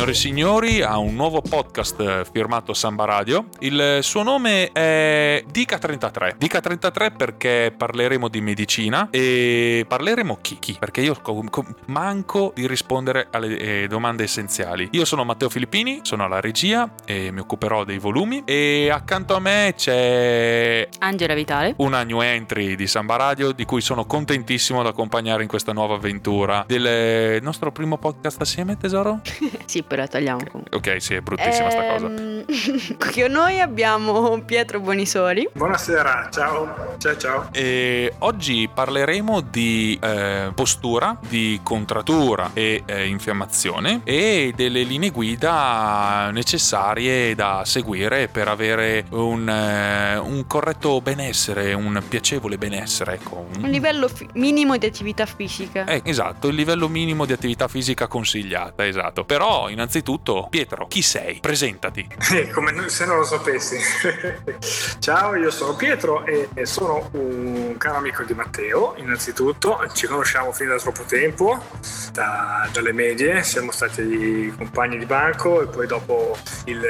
signore e signori, a un nuovo podcast eh, firmato Samba Radio. Il suo nome è Dica33. Dica33 perché parleremo di medicina e parleremo chi? chi? Perché io manco di rispondere alle eh, domande essenziali. Io sono Matteo Filippini, sono alla regia e mi occuperò dei volumi e accanto a me c'è Angela Vitale, una new entry di Samba Radio di cui sono contentissimo ad accompagnare in questa nuova avventura del nostro primo podcast assieme, tesoro? sì, però tagliamo comunque. Ok, sì, è bruttissima ehm... sta cosa. Con noi abbiamo Pietro Bonisoli. Buonasera, ciao. Ciao ciao. E oggi parleremo di eh, postura, di contrattura e eh, infiammazione e delle linee guida necessarie da seguire per avere un, eh, un corretto benessere, un piacevole benessere. Ecco. Un livello fi- minimo di attività fisica. Eh, esatto, il livello minimo di attività fisica consigliata, esatto. Però innanzitutto, Pietro, chi sei? Presentati. Come se non lo sapessi. Ciao, io sono Pietro e sono un caro amico di Matteo, innanzitutto. Ci conosciamo fin da troppo tempo, da, dalle medie, siamo stati compagni di banco e poi dopo il,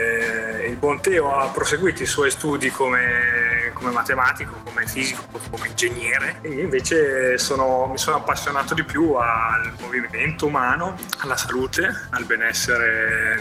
il buon Teo ha proseguito i suoi studi come, come matematico, come fisico, come ingegnere e invece sono, mi sono appassionato di più al movimento umano, alla salute, al benessere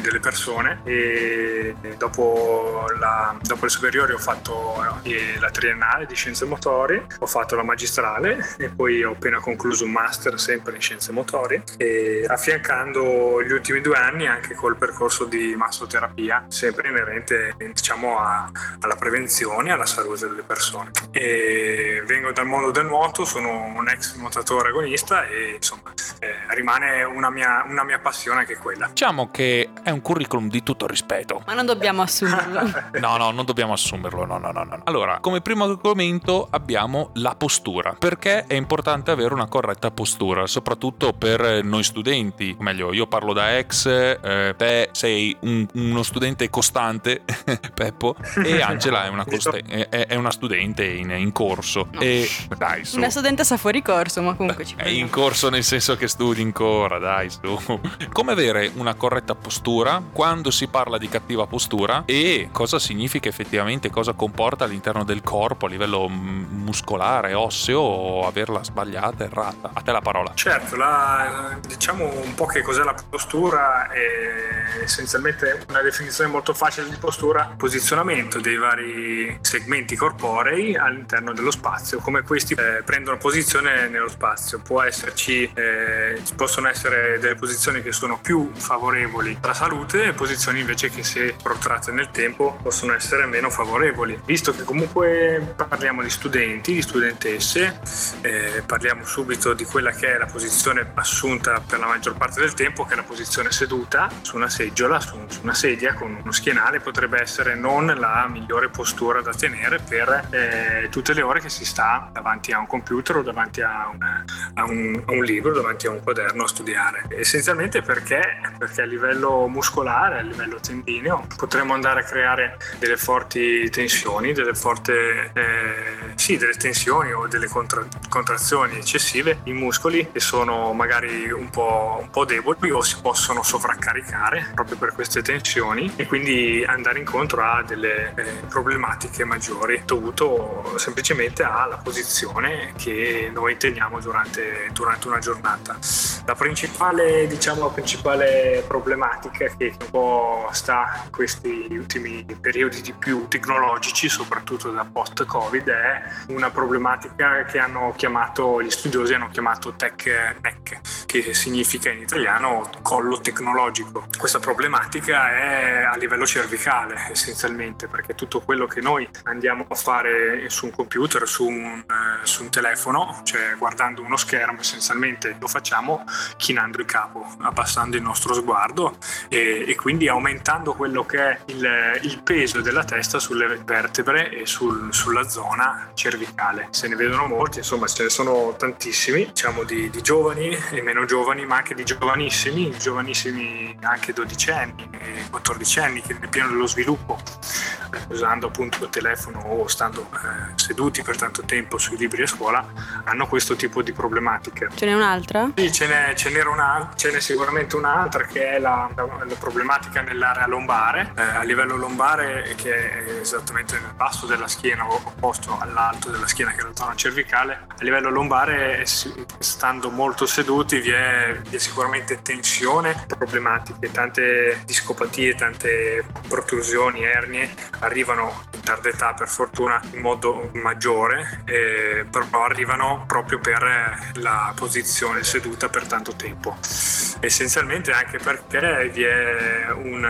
delle persone e dopo, la, dopo le superiori ho fatto eh, la triennale di scienze motori, ho fatto la magistrale e poi ho appena concluso un master sempre in scienze motori e affiancando gli ultimi due anni anche col percorso di massoterapia sempre inerente diciamo a, alla prevenzione e alla salute delle persone. E vengo dal mondo del nuoto sono un ex nuotatore agonista e insomma eh, rimane una mia, una mia passione anche quella. Diciamo che è un curriculum di tutto rispetto. Ma non dobbiamo assumerlo. No no non dobbiamo assumerlo no no no no. Allora come primo argomento abbiamo la postura. Perché è importante avere una corretta postura soprattutto per noi studenti. O meglio io parlo da ex eh, te sei un, uno studente costante Peppo e Angela è una, costa- è, è una studente in, in corso. No. e dai su. Una studentessa fuori corso ma comunque ci è in corso nel senso che studi ancora dai su. Come avere una corretta postura quando si parla di cattiva postura e cosa significa effettivamente cosa comporta all'interno del corpo a livello muscolare osseo averla sbagliata errata a te la parola certo la, diciamo un po' che cos'è la postura è essenzialmente una definizione molto facile di postura posizionamento dei vari segmenti corporei all'interno dello spazio, come questi eh, prendono posizione nello spazio. Può esserci, eh, possono essere delle posizioni che sono più favorevoli alla salute e posizioni invece che se protratte nel tempo possono essere meno favorevoli. Visto che comunque parliamo di studenti, di studentesse, eh, parliamo subito di quella che è la posizione assunta per la maggior parte del tempo, che è la posizione seduta su una seggiola, su, su una sedia con uno schienale, potrebbe essere non la migliore postura da tenere per eh, tutte le ore che si sta davanti a un computer o davanti a, una, a, un, a un, libro, davanti a un quaderno a studiare. Essenzialmente perché? Perché livello muscolare, a livello tendineo, potremmo andare a creare delle forti tensioni, delle forti, eh, sì, delle tensioni o delle contra, contrazioni eccessive in muscoli che sono magari un po', un po' deboli o si possono sovraccaricare proprio per queste tensioni e quindi andare incontro a delle eh, problematiche maggiori dovuto semplicemente alla posizione che noi teniamo durante, durante una giornata. La principale, diciamo, la principale problematica che un po' sta in questi ultimi periodi di più tecnologici, soprattutto da post-Covid, è una problematica che hanno chiamato, gli studiosi hanno chiamato tech neck, che significa in italiano collo tecnologico. Questa problematica è a livello cervicale essenzialmente, perché tutto quello che noi andiamo a fare su un computer, su un, eh, su un telefono, cioè guardando uno schermo, essenzialmente lo facciamo chinando il capo, abbassando il nostro sguardo e, e quindi aumentando quello che è il, il, peso della testa sulle vertebre e sul, sulla zona cervicale. Se ne vedono molti, insomma ce ne sono tantissimi, diciamo di, di giovani e meno giovani, ma anche di giovanissimi, giovanissimi anche 12 anni, 14 anni che nel pieno dello sviluppo usando appunto il telefono o stando eh, seduti per tanto tempo sui libri a scuola, hanno questo tipo di problematiche. Ce n'è un'altra? Sì, ce n'è, ce n'era una, ce n'è sicuramente un'altra che è la, la, la problematica nell'area lombare, eh, a livello lombare che è esattamente nel basso della schiena, opposto all'alto della schiena che è la zona cervicale, a livello lombare stando molto seduti vi è, vi è sicuramente tensione, problematiche, tante discopatie, tante protrusioni, ernie arrivano in tarda età per fortuna in modo maggiore, eh, però arrivano proprio per la posizione seduta per tanto tempo. Essenzialmente anche perché vi è un,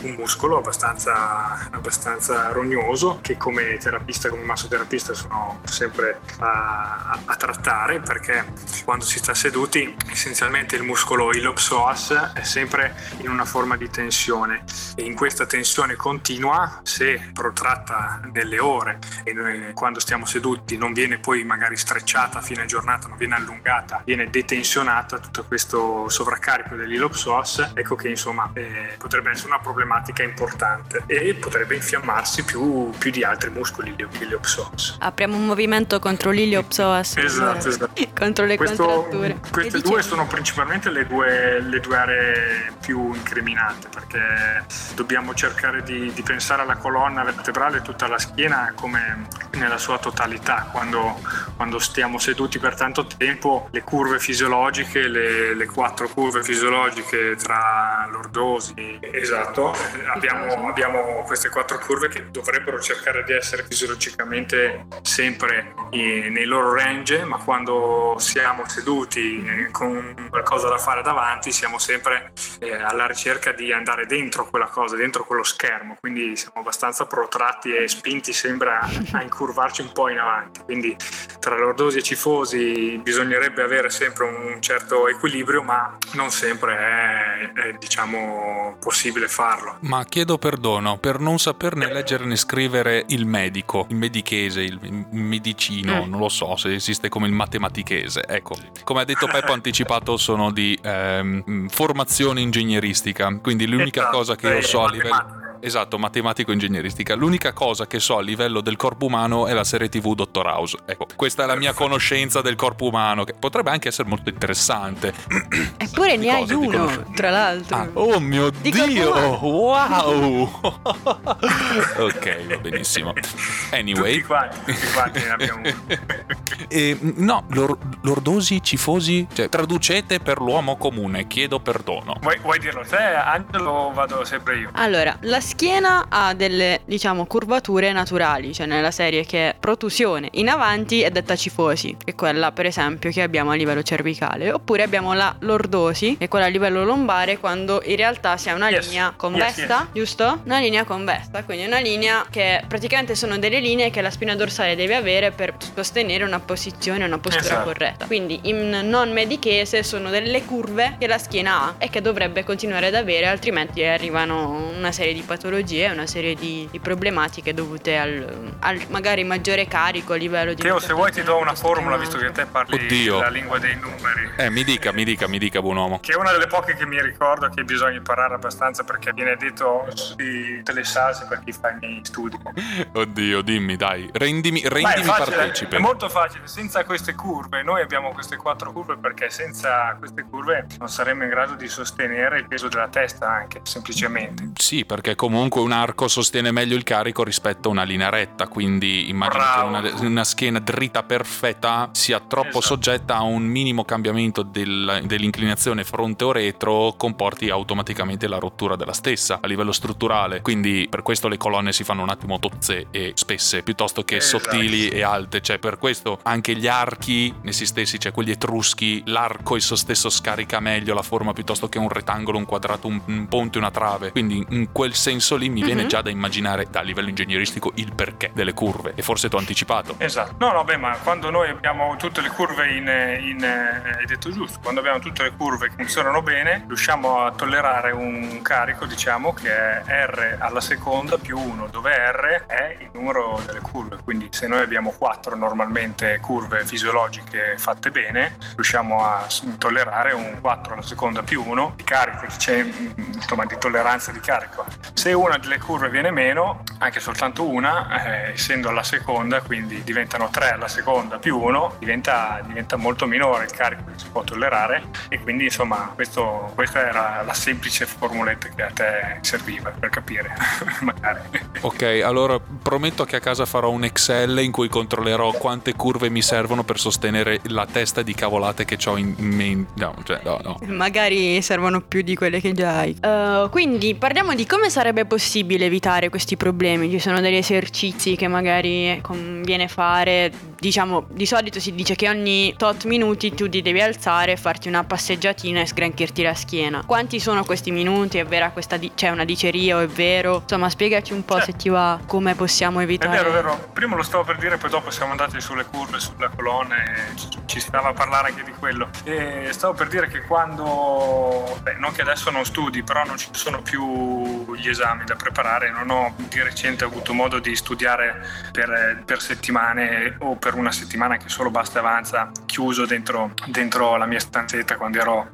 un muscolo abbastanza, abbastanza, rognoso che come terapista, come massoterapista sono sempre a, a, trattare perché quando si sta seduti essenzialmente il muscolo ilopsoas è sempre in una forma di tensione e in questa tensione continua se protratta nelle ore e quando stiamo seduti non viene poi magari strecciata a fine giornata, non viene allungata, viene detensionata tutto questo sovraccarico dell'ilopsoas, ecco che insomma eh, potrebbe essere una problematica importante e potrebbe infiammarsi più, più di altri muscoli dell'ilopsoas. Apriamo un movimento contro l'iliopsoas. Esatto, esatto. contro le Questo, contratture. Queste due sono principalmente le due, le due, aree più incriminate perché dobbiamo cercare di, di pensare alla colonna vertebrale e tutta la schiena come nella sua totalità. Quando, quando, stiamo seduti per tanto tempo, le curve fisiologiche, le, le quattro curve fisiologiche tra lordosi, esatto, abbiamo, abbiamo, queste quattro curve che dovrebbero cercare di essere fisiologicamente sempre nei loro range, ma quando siamo seduti eh, con qualcosa da fare davanti, siamo sempre eh, alla ricerca di andare dentro quella cosa, dentro quello schermo, quindi siamo abbastanza protratti e spinti sempre a, a incurvarci un po' in avanti. Quindi tra lordosi e cifosi bisognerebbe avere sempre un certo equilibrio, ma non sempre è, è diciamo possibile farlo. Ma chiedo perdono per non saperne leggere né scrivere il medico, il medichese, il medicino, mm. non lo so se esiste come il matematichese. Ecco, come ha detto Peppo anticipato sono di ehm, formazione ingegneristica, quindi l'unica esatto, cosa che io so a livello Esatto, matematico-ingegneristica. L'unica cosa che so a livello del corpo umano è la serie TV Dottor House. Ecco, questa è la mia conoscenza del corpo umano, che potrebbe anche essere molto interessante. Eppure ne hai uno, tra l'altro. Ah, oh mio Di Dio! Wow! ok, va benissimo. Anyway. Tutti quanti, tutti quanti ne abbiamo uno. e, no, lor- lordosi, cifosi, cioè traducete per l'uomo comune, chiedo perdono. Vuoi, vuoi dirlo te, Angelo, o vado sempre io? Allora, la schiena ha delle, diciamo, curvature naturali, cioè nella serie che protusione in avanti è detta cifosi, che è quella per esempio che abbiamo a livello cervicale, oppure abbiamo la lordosi, che è quella a livello lombare quando in realtà si ha una yes. linea convessa, yes, yes. giusto? Una linea convessa, quindi una linea che praticamente sono delle linee che la spina dorsale deve avere per sostenere una posizione, una postura esatto. corretta. Quindi in non medichese sono delle curve che la schiena ha e che dovrebbe continuare ad avere, altrimenti arrivano una serie di patologie, una serie di, di problematiche dovute al, al, magari maggiore carico a livello di... Teo, se vuoi ti do una formula, visto che te parli Oddio. la lingua dei numeri. Eh, mi dica, mi dica, mi dica, buon uomo. Che è una delle poche che mi ricordo che bisogna imparare abbastanza perché viene detto su tutte le salse per chi fa i miei studi. Oddio, dimmi, dai, rendimi, rendimi Beh, facile, partecipe. È molto facile, senza queste curve, noi abbiamo queste quattro curve perché senza queste curve non saremmo in grado di sostenere il peso della testa anche, semplicemente. Sì, perché comunque un arco sostiene meglio il carico rispetto a una linea retta, quindi immagino Bravo. che una, una, schiena dritta perfetta sia troppo esatto. soggetta a un minimo cambiamento del, dell'inclinazione fronte o retro, comporti automaticamente la rottura della stessa a livello strutturale. Quindi per questo le colonne si fanno un attimo tozze e spesse piuttosto che esatto. sottili e alte, cioè per questo anche gli archi essi stessi, cioè quelli etruschi, l'arco esso stesso scarica meglio la forma piuttosto che un rettangolo, un quadrato, un, un ponte, una trave. Quindi in quel senso lì mi mm-hmm. viene mhm. già da immaginare a livello ingegneristico il perché delle curve e forse ti ho anticipato. Esatto. No, no, beh, ma quando noi abbiamo tutte le curve in, in eh, hai detto giusto, quando abbiamo tutte le curve che funzionano bene, riusciamo a tollerare un carico, diciamo, che è R alla seconda più 1, dove R è il numero delle curve. Quindi se noi abbiamo 4 normalmente curve fisiologiche fatte bene, riusciamo a tollerare un 4 alla seconda più 1 di carico, c'è insomma di tolleranza di carico. Se se una delle curve viene meno, anche soltanto una, eh, essendo alla seconda, quindi diventano tre alla seconda più uno, diventa, diventa, molto minore il carico che si può tollerare e quindi insomma questo, questa era la semplice formuletta che a te serviva per capire, magari. Ok, allora prometto che a casa farò un Excel in cui controllerò quante curve mi servono per sostenere la testa di cavolate che ho in mente. No, cioè, no, no. Magari servono più di quelle che già hai. Uh, quindi parliamo di come sarebbe possibile evitare questi problemi. Ci sono degli esercizi che magari conviene fare. Diciamo, di solito si dice che ogni tot minuti tu ti devi alzare, farti una passeggiatina e sgranchirti la schiena. Quanti sono questi minuti? È vera questa di- c'è una diceria o è vero? Insomma, spiegaci un po' cioè, se ti va come possiamo evitare. È vero, è vero. Prima lo stavo per dire, poi dopo siamo andati sulle curve, sulla colonna e ci stava a parlare anche di quello. E stavo per dire che quando, beh, non che adesso non studi, però non ci sono più gli esami da preparare, non ho di recente avuto modo di studiare per, per settimane o per una settimana che solo basta e avanza, chiuso dentro, dentro la mia stanzetta quando ero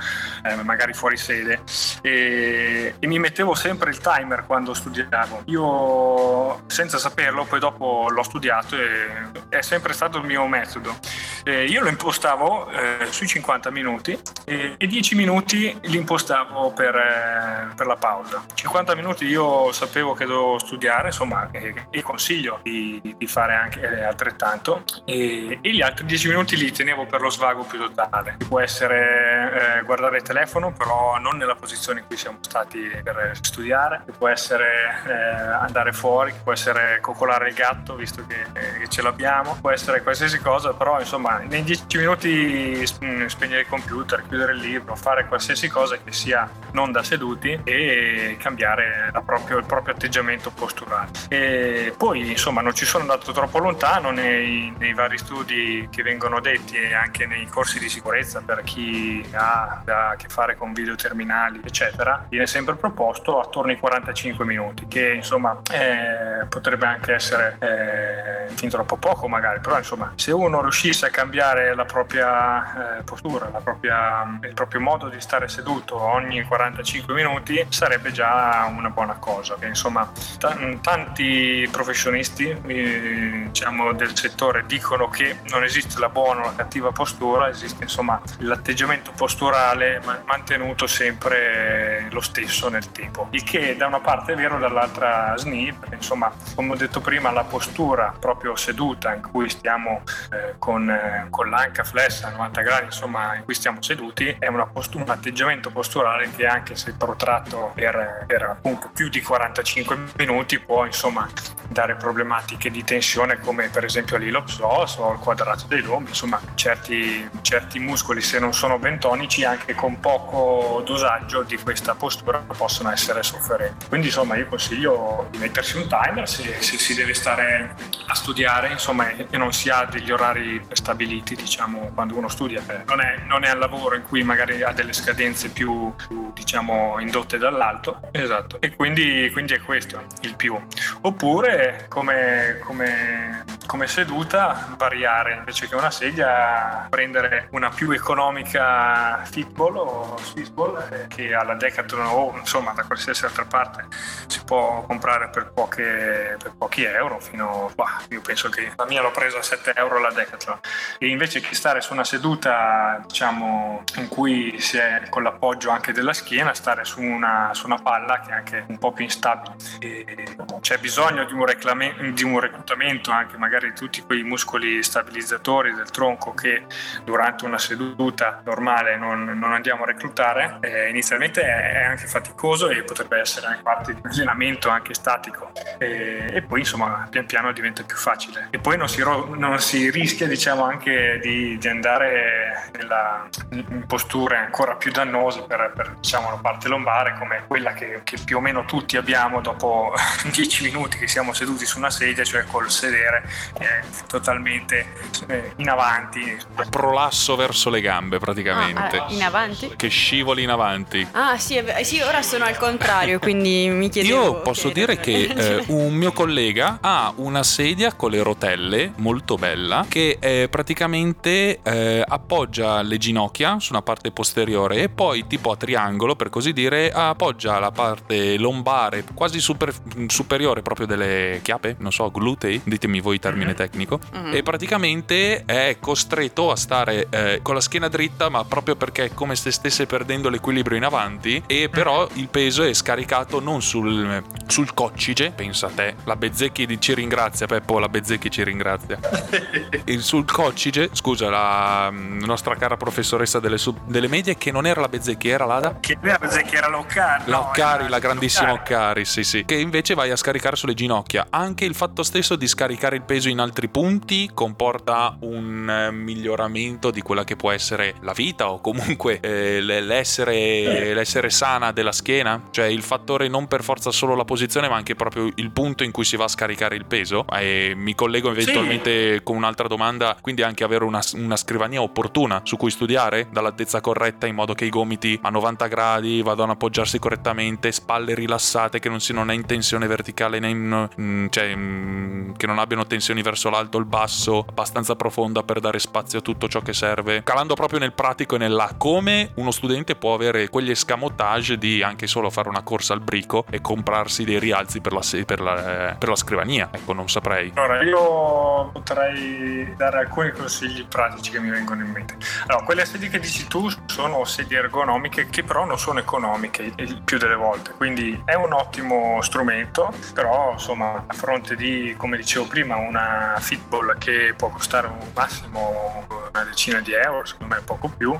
eh, magari fuori sede e, e mi mettevo sempre il timer quando studiavo. Io senza saperlo, poi dopo l'ho studiato e è sempre stato il mio metodo. Eh, io lo impostavo eh, sui 50 minuti e, e 10 minuti li impostavo per, eh, per, la pausa. 50 minuti io sapevo che dovevo studiare, insomma, e, e consiglio di, di, fare anche eh, altrettanto. E, e, gli altri 10 minuti li tenevo per lo svago più totale. Può essere eh, guardare il telefono, però non nella posizione in cui siamo stati per studiare, può essere eh, andare fuori, può essere coccolare il gatto, visto che, che ce l'abbiamo, può essere qualsiasi cosa, però insomma nei 10 minuti spegnere il computer, chiudere il libro, fare qualsiasi cosa che sia non da seduti e cambiare proprio, il proprio atteggiamento posturale. E poi insomma non ci sono andato troppo lontano nei, nei, vari studi che vengono detti e anche nei corsi di sicurezza per chi ha a che fare con videoterminali eccetera, viene sempre proposto attorno ai 45 minuti che insomma eh, potrebbe anche essere eh, fin troppo poco magari, però insomma se uno riuscisse a cambiare la propria eh, postura, la propria, il proprio modo di stare seduto ogni 45 minuti sarebbe già una buona cosa. Che, insomma, t- tanti professionisti eh, diciamo, del settore dicono che non esiste la buona o la cattiva postura, esiste insomma l'atteggiamento posturale mantenuto sempre lo stesso nel tempo. Il che da una parte è vero, dall'altra SNI, perché insomma, come ho detto prima, la postura proprio seduta in cui stiamo eh, con, eh, con l'anca flessa a 90 gradi, insomma, in cui stiamo seduti, è post- un atteggiamento posturale che anche se protratto per, per, appunto più di 45 minuti può insomma dare problematiche di tensione come per esempio l'ilopsos o il quadrato dei lombi, insomma certi, certi muscoli se non sono ben tonici anche con poco dosaggio di questa postura possono essere sofferenti. Quindi insomma io consiglio di mettersi un timer se, se si deve stare a studiare insomma e non si ha degli orari stabiliti diciamo quando uno studia. Non è, non è al lavoro in cui magari ha delle scadenze più, più diciamo indotte dall'alto. Esatto. E quindi, quindi, è questo il più. Oppure come, come, come seduta variare invece che una sedia prendere una più economica fitball o swissball eh, che alla Decathlon o insomma da qualsiasi altra parte si può comprare per, poche, per pochi euro fino bah, io penso che la mia l'ho presa a 7 euro la Decathlon. E invece che stare su una seduta diciamo in cui si è con l'appoggio anche della schiena stare su una, su una palla che è anche un po' più instabile. E c'è bisogno di un, reclame, di un reclutamento anche magari di tutti quei muscoli stabilizzatori del tronco che durante una seduta normale non, non andiamo a reclutare eh, inizialmente è anche faticoso e potrebbe essere anche parte di un allenamento anche statico. E, e poi insomma pian piano diventa più facile. E poi non si, non si rischia diciamo anche di, di andare nella, in posture ancora più dannose per, per diciamo, la parte lombare come quella che, che, più o meno tutti abbiamo dopo 10 minuti che siamo seduti su una sedia, cioè col sedere è totalmente eh, in avanti. Prolasso verso le gambe praticamente. Ah, in avanti? Che scivoli in avanti. Ah sì, è, sì, ora sono al contrario, quindi mi chiedevo... Io posso okay, dire che eh, un mio collega ha una sedia con le rotelle molto bella che eh, praticamente eh, appoggia le ginocchia su una parte posteriore e poi tipo a triangolo per così dire appoggia la parte lombare quasi super, superiore proprio delle chiappe, non so, glutei, ditemi voi il termine mm-hmm. tecnico, mm-hmm. e praticamente è costretto a stare eh, con la schiena dritta ma proprio perché è come se stesse perdendo l'equilibrio in avanti e però il peso è scaricato non sul, sul coccige, pensa a te, la Bezzecchi ci ringrazia Peppo, la Bezzecchi ci ringrazia, sul coccige, scusa la mm, nostra cara professoressa delle, sub, delle medie che non era la Bezzecchi, era l'Ada? Che era la Bezzecchi, era l'Occari. L'Occari, no, la grandissima Occari, sì sì, che invece vai a scaricare sulle ginocchia. Anche il fatto stesso di scaricare il peso in altri punti comporta un eh, miglioramento di quella che può essere la vita o comunque eh, l'essere, l'essere sana della schiena, cioè il fattore non per forza solo la posizione ma anche proprio il punto in cui si va a scaricare il peso. E mi collego eventualmente sì. con un'altra domanda, quindi anche avere una, una scrivania opportuna su cui studiare dall'altezza corretta in modo che i gomiti a 90 gradi vadano a appoggiarsi correttamente, spalle rilassate, che non si non è in tensione verticale né in, mm, cioè, mm, che non abbiano tensioni verso l'alto o il basso, abbastanza profonda per dare spazio a tutto ciò che serve, calando proprio nel pratico e nella come uno studente può avere quegli escamotage di anche solo fare una corsa al brico e comprarsi dei rialzi per la, per la, per la scrivania. Ecco, non saprei. Allora, io potrei dare alcuni consigli pratici che mi vengono in mente. Allora, quelle sedie che dici tu sono sedie ergonomiche che però non sono economiche il più delle volte, quindi è un ottimo strumento, però insomma a fronte di, come dicevo prima, una fitball che può costare un massimo una decina di euro, secondo me poco più,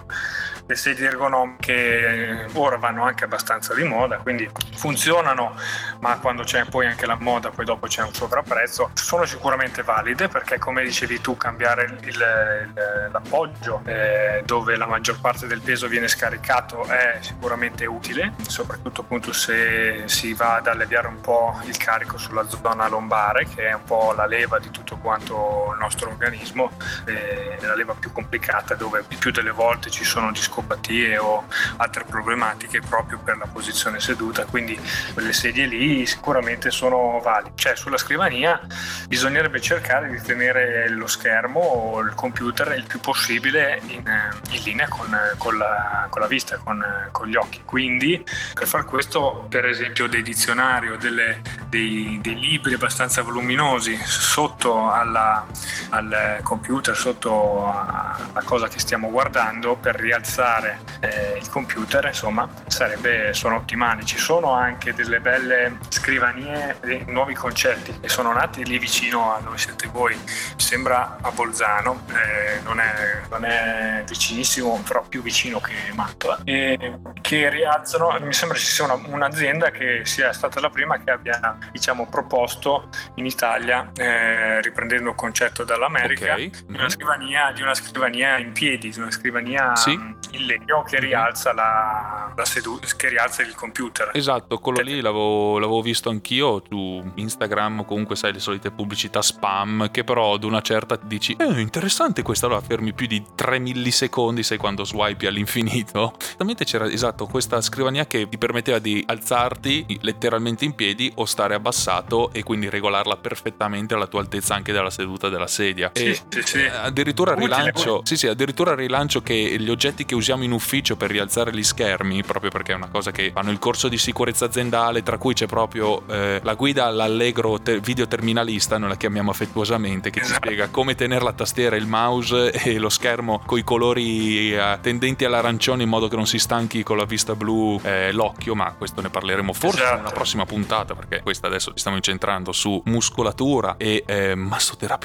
le sedie ergonomiche ora vanno anche abbastanza di moda, quindi funzionano, ma quando c'è poi anche la moda, poi dopo c'è un sovrapprezzo, sono sicuramente valide perché come dicevi tu cambiare il, il, l'appoggio eh, dove la maggior parte del peso viene scaricato è sicuramente utile, soprattutto appunto se si va ad alleviare un po' il carico sulla zona lombare che è un po' la leva di tutto quanto il nostro organismo, eh, la leva più complicata dove più delle volte ci sono discopatie o altre problematiche proprio per la posizione seduta, quindi quelle sedie lì sicuramente sono valide. Cioè sulla scrivania bisognerebbe cercare di tenere lo schermo o il computer il più possibile in, in linea con, con, la, con, la, vista, con, con, gli occhi. Quindi per far questo, per esempio, dei dizionari o delle, dei, dei, libri abbastanza voluminosi sotto alla, al computer, sotto alla cosa che stiamo guardando per rialzare eh, il computer, insomma, sarebbe, sono ottimali. Ci sono anche delle belle scrivanie, dei nuovi concetti che sono nati lì vicino a dove siete voi. Sembra a Bolzano, eh, non, è, non, è, vicinissimo, però più vicino che Mantova, e che rialzano, mi sembra ci sia una, un'azienda che sia stata la prima che abbia diciamo, proposto in Italia, eh, riprendendo il concetto dall'America, okay. di, una scrivania, di una scrivania in piedi, di una scrivania sì il legno che rialza, la, la seduta, che rialza il computer. Esatto, quello lì l'avevo, l'avevo, visto anch'io su Instagram comunque sai le solite pubblicità spam che però ad una certa dici eh interessante questa allora fermi più di 3 millisecondi sai quando swipe all'infinito. Esattamente c'era esatto questa scrivania che ti permetteva di alzarti letteralmente in piedi o stare abbassato e quindi regolarla perfettamente alla tua altezza anche dalla seduta della sedia. Sì, e sì, sì. Addirittura rilancio, sì, sì, addirittura rilancio che gli oggetti che usiamo in ufficio per rialzare gli schermi, proprio perché è una cosa che fanno il corso di sicurezza aziendale, tra cui c'è proprio eh, la guida all'allegro te- video terminalista, noi la chiamiamo affettuosamente, che ci spiega come tenere la tastiera, il mouse e lo schermo con i colori eh, tendenti all'arancione in modo che non si stanchi con la vista blu eh, l'occhio, ma questo ne parleremo forse esatto. nella prossima puntata, perché questa adesso ci stiamo incentrando su muscolatura e eh,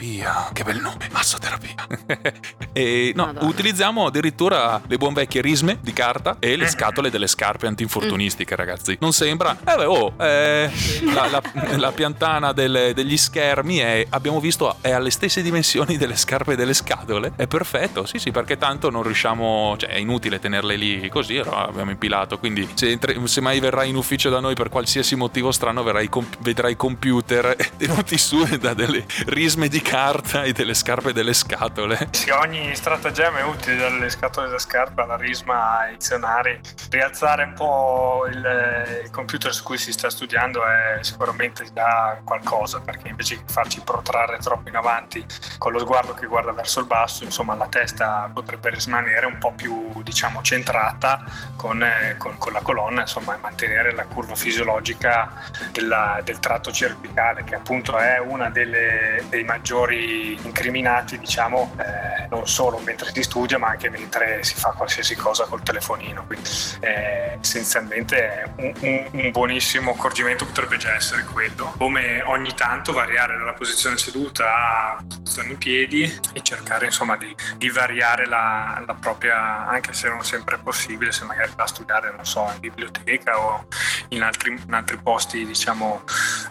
massoterapia. Che bel nome, massoterapia. e no, Madonna. utilizziamo addirittura le buon vecchie risme di carta e le mm. scatole delle scarpe antinfortunistiche, mm. ragazzi. Non sembra? Eh beh, oh, eh, la, la, la, piantana delle, degli schermi è, abbiamo visto, è alle stesse dimensioni delle scarpe e delle scatole. È perfetto, sì, sì, perché tanto non riusciamo, cioè è inutile tenerle lì così, abbiamo impilato. Quindi se, se, mai verrai in ufficio da noi per qualsiasi motivo strano, verrai, vedrai computer tenuti su da delle risme di carta e delle scarpe e delle scatole. Sì, ogni stratagemma è utile, dalle scatole da scarpa alla risma ai dizionari. Rialzare un po' il, il computer su cui si sta studiando è sicuramente già qualcosa, perché invece che farci protrarre troppo in avanti con lo sguardo che guarda verso il basso, insomma la testa potrebbe rimanere un po' più diciamo centrata con, eh, con, con la colonna, insomma e mantenere la curva fisiologica della, del tratto cervicale che appunto è delle, dei maggiori incriminati diciamo eh, non solo mentre si studia ma anche mentre si fa qualsiasi cosa col telefonino. Quindi eh, essenzialmente un, un, un buonissimo accorgimento potrebbe già essere quello. Come ogni tanto variare dalla posizione seduta a posizione in piedi e cercare insomma di, di variare la, la, propria anche se non sempre è possibile se magari va a studiare non so in biblioteca o in altri, in altri posti diciamo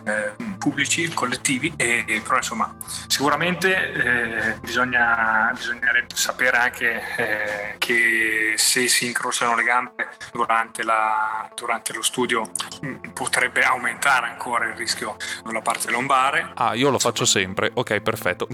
eh, pubblici collettivi e, e, però insomma sicuramente eh, bisogna, bisognerebbe sapere anche eh, che se si incrociano le gambe durante, la, durante lo studio mm, potrebbe aumentare ancora il rischio della parte lombare. Ah, io lo faccio sempre. Ok, perfetto.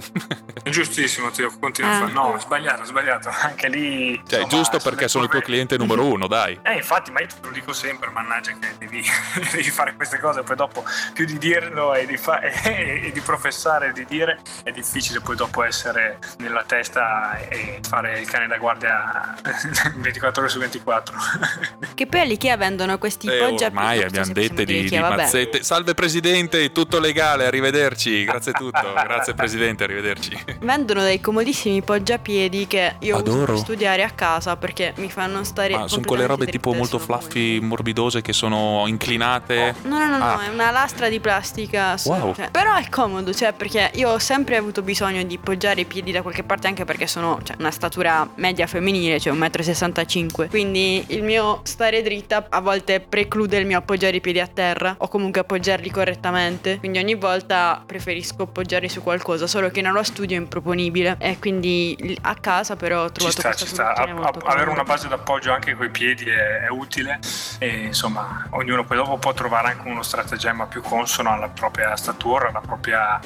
È giustissimo, Teo, continua ah. a fare. No, sbagliato, sbagliato. Anche lì. Cioè, insomma, giusto perché sono il tuo cliente numero uno, dai. Eh, infatti, ma io te lo dico sempre, mannaggia che devi, devi fare queste cose, poi dopo più di dirlo e di, fa- e, e di professare e di dire, è difficile poi dopo essere nella testa e fare il cane da guardia 24 ore su 24. che poi all'Ikea vendono questi eh, poggia ormai abbiamo dette di, di mazzette. Salve Presidente, tutto legale, arrivederci. Grazie tutto. Grazie Presidente, arrivederci. Vendono dei comodissimi poggiapiedi che io Adoro. uso per studiare a casa perché mi fanno stare Ma sono quelle robe tipo molto fluffy, morbidose che sono inclinate. No, no, no, no, ah. è una lastra di plastica. Wow. Cioè, però è comodo, cioè perché io ho sempre avuto bisogno di poggiare i piedi da qualche parte anche perché sono cioè, una statura media femminile, cioè 1,65 m. Quindi il mio stare dritta a volte preclude il mio appoggiare i piedi a terra o comunque appoggiarli correttamente. Quindi ogni volta preferisco appoggiarli su qualcosa, solo che nello studio è improponibile e quindi a casa però ho trovato ci sta, ci sta. A, a, avere una base d'appoggio anche coi piedi è, è, utile e insomma ognuno poi dopo può trovare anche uno stratagemma più consono alla propria statura, alla propria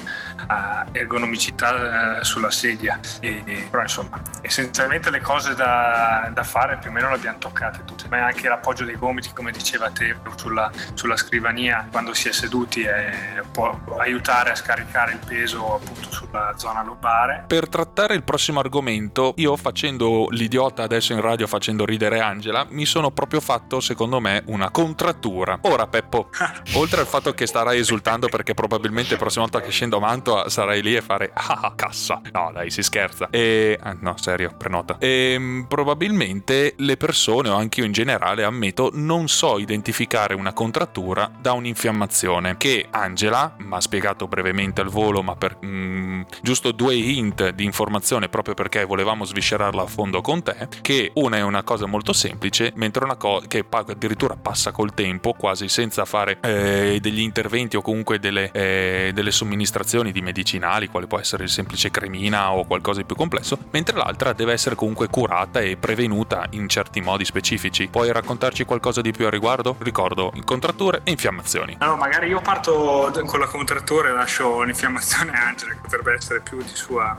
uh, ergonomicità uh, sulla sedia. E, e, però insomma essenzialmente le cose da, da, fare più o meno le abbiamo toccate tutte, ma anche l'appoggio dei gomiti come diceva te sulla, sulla scrivania quando si è seduti è, può aiutare a scaricare il peso appunto sulla zona lombare. Per trattare il prossimo argomento, io facendo l'idiota adesso in radio facendo ridere Angela, mi sono proprio fatto secondo me una contrattura. Ora Peppo, oltre al fatto che starai esultando perché probabilmente la prossima volta che scendo a Mantua sarai lì e fare ah, ah cassa. No dai, si scherza. E ah, no, serio, prenota. E ehm, probabilmente le persone o anche io in generale ammetto non so identificare una contrattura da un'infiammazione che Angela mi ha spiegato brevemente al volo ma per mm, giusto due hint di informazione proprio perché volevamo sviscerarla a fondo con te che una è una cosa molto semplice mentre una cosa che addirittura passa col tempo quasi senza fare eh, degli interventi o comunque delle, eh, delle somministrazioni di medicinali quale può essere il semplice cremina o qualcosa di più complesso mentre l'altra deve essere comunque curata e prevenuta in certi modi specifici. Puoi raccontarci qualcosa di più a riguardo? ricordo contratture e infiammazioni. Allora magari io parto con la contrattura e lascio l'infiammazione a Angela che potrebbe essere più di sua,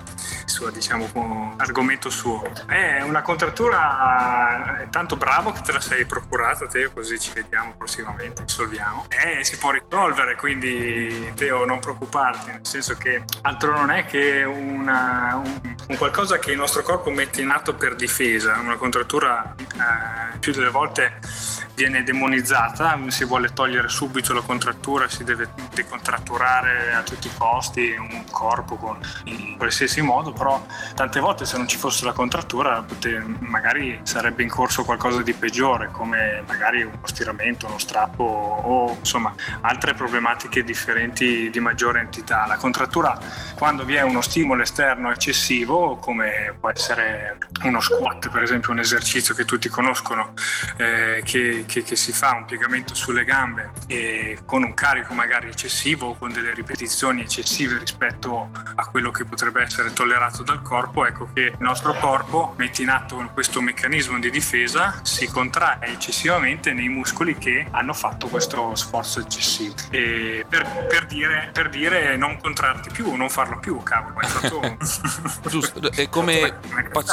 sua diciamo argomento suo. È una contrattura è tanto bravo che te la sei procurata Teo così ci vediamo prossimamente risolviamo. E si può risolvere quindi Teo non preoccuparti nel senso che altro non è che una, un, un, qualcosa che il nostro corpo mette in atto per difesa. Una contrattura eh, più delle volte viene demonizzata, si vuole togliere subito la contrattura, si deve decontratturare a tutti i costi un corpo con, in qualsiasi modo, però tante volte se non ci fosse la contrattura magari sarebbe in corso qualcosa di peggiore, come magari uno stiramento, uno strappo o insomma altre problematiche differenti di maggiore entità. La contrattura quando vi è uno stimolo esterno eccessivo, come può essere uno squat, per esempio un esercizio che tutti conoscono, eh, che, che, che, si fa un piegamento sulle gambe e con un carico magari eccessivo o con delle ripetizioni eccessive rispetto a quello che potrebbe essere tollerato dal corpo, ecco che il nostro corpo mette in atto questo meccanismo di difesa, si contrae eccessivamente nei muscoli che hanno fatto questo sforzo eccessivo. E per, per, dire, per dire non contrarti più, non farlo più, cavolo, è stato... Giusto, è come,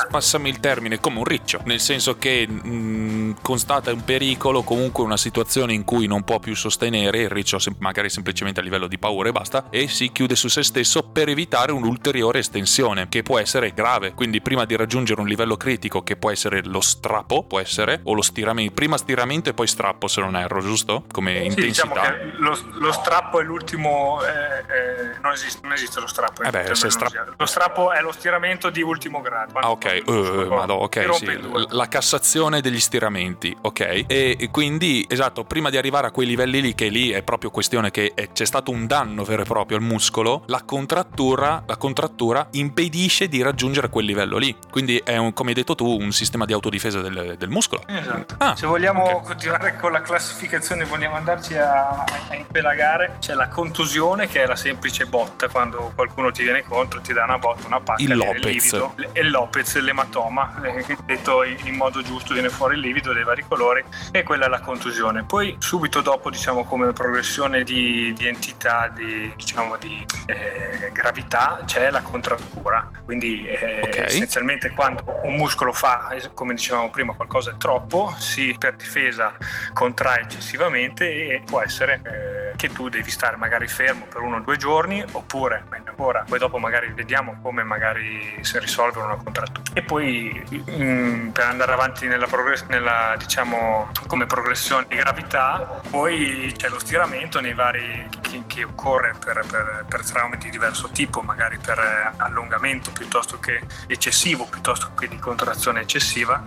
passami il termine, come un riccio, nel senso che mh, constata un pericolo, comunque una situazione in cui non può più sostenere, il riccio magari semplicemente a livello di paura e basta, e si chiude su se stesso per evitare un'ulteriore estensione, che può essere grave. Quindi prima di raggiungere un livello critico, che può essere lo strappo, può essere, o lo stiramento, prima stiramento e poi strappo se non erro, giusto? Come sì, intensità. Diciamo che lo, lo strappo è l'ultimo, eh, eh, non, esiste, non, esiste, lo strappo. Eh beh, stra... Lo strappo è lo stiramento di ultimo grado. Ah ok, uh, vado, ok, sì. la cassazione degli stiramenti, ok? E, e, quindi, esatto, prima di arrivare a quei livelli lì, che lì è proprio questione che c'è stato un danno vero e proprio al muscolo, la contrattura, la contrattura impedisce di raggiungere quel livello lì. Quindi è, un, come hai detto tu, un sistema di autodifesa del, del muscolo. Esatto. Ah, Se vogliamo okay. continuare con la classificazione, vogliamo andarci a, a impelagare, c'è la contusione che è la semplice botta, quando qualcuno ti viene contro, ti dà una botta, una pacca, il Lopez. livido, e il Lopez, l'ematoma, eh, detto in modo giusto viene fuori il livido dei vari colori e quella è la contusione. Poi subito dopo, diciamo come progressione di, di entità, di, diciamo di eh, gravità, c'è la contrattura. Quindi eh, okay. essenzialmente quando un muscolo fa, come dicevamo prima, qualcosa è troppo, si per difesa contrae eccessivamente e può essere eh, che tu devi stare magari fermo per uno o due giorni oppure meglio ancora poi dopo magari vediamo come magari si risolve una contrattura e poi mh, mm, per andare avanti nella, progress- nella diciamo come progressione di gravità poi c'è lo stiramento nei vari che, che occorre per, per, per, traumi di diverso tipo magari per eh, allungamento piuttosto che eccessivo piuttosto che di contrazione eccessiva.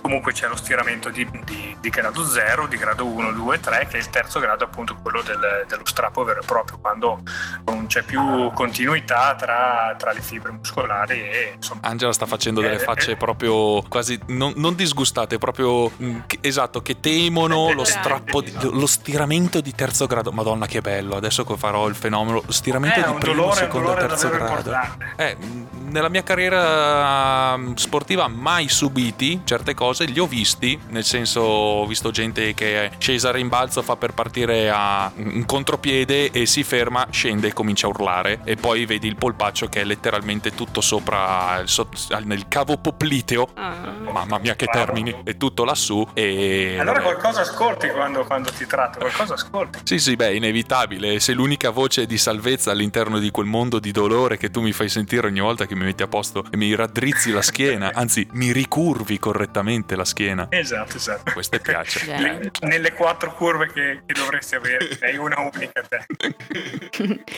Comunque c'è lo stiramento di, di, di grado 0 di grado 1 2 3 che è il terzo grado appunto quello del, dello strappo vero e proprio quando non c'è più continuità tra, tra le fibre muscolari e insomma Angela sta facendo delle eh, facce eh, proprio quasi non, non, disgustate proprio mm, esatto che temono lo strappo di, lo stiramento di terzo grado. Madonna che bello adesso farò il fenomeno lo stiramento eh, di primo dolore, secondo terzo grado. eh, nella mia carriera mm, sportiva mai subiti certe cose li ho visti nel senso ho visto gente che è scesa a rimbalzo fa per partire a un contropiede e si ferma scende e comincia a urlare. E poi vedi il polpaccio che è letteralmente tutto sopra nel cavo popliteo. Ah. mamma mia che termini. È tutto lassù e allora qualcosa ascolti quando, quando ti tratto qualcosa ascolti. Sì sì beh inevitabile. Sei l'unica voce di salvezza all'interno di quel mondo di dolore che tu mi fai sentire ogni volta che mi metti a posto e mi raddrizzi la schiena. Anzi mi ricurvi correttamente la schiena. Esatto esatto. Questo piace. Le, nelle quattro curve che, che dovresti avere sei una unica te.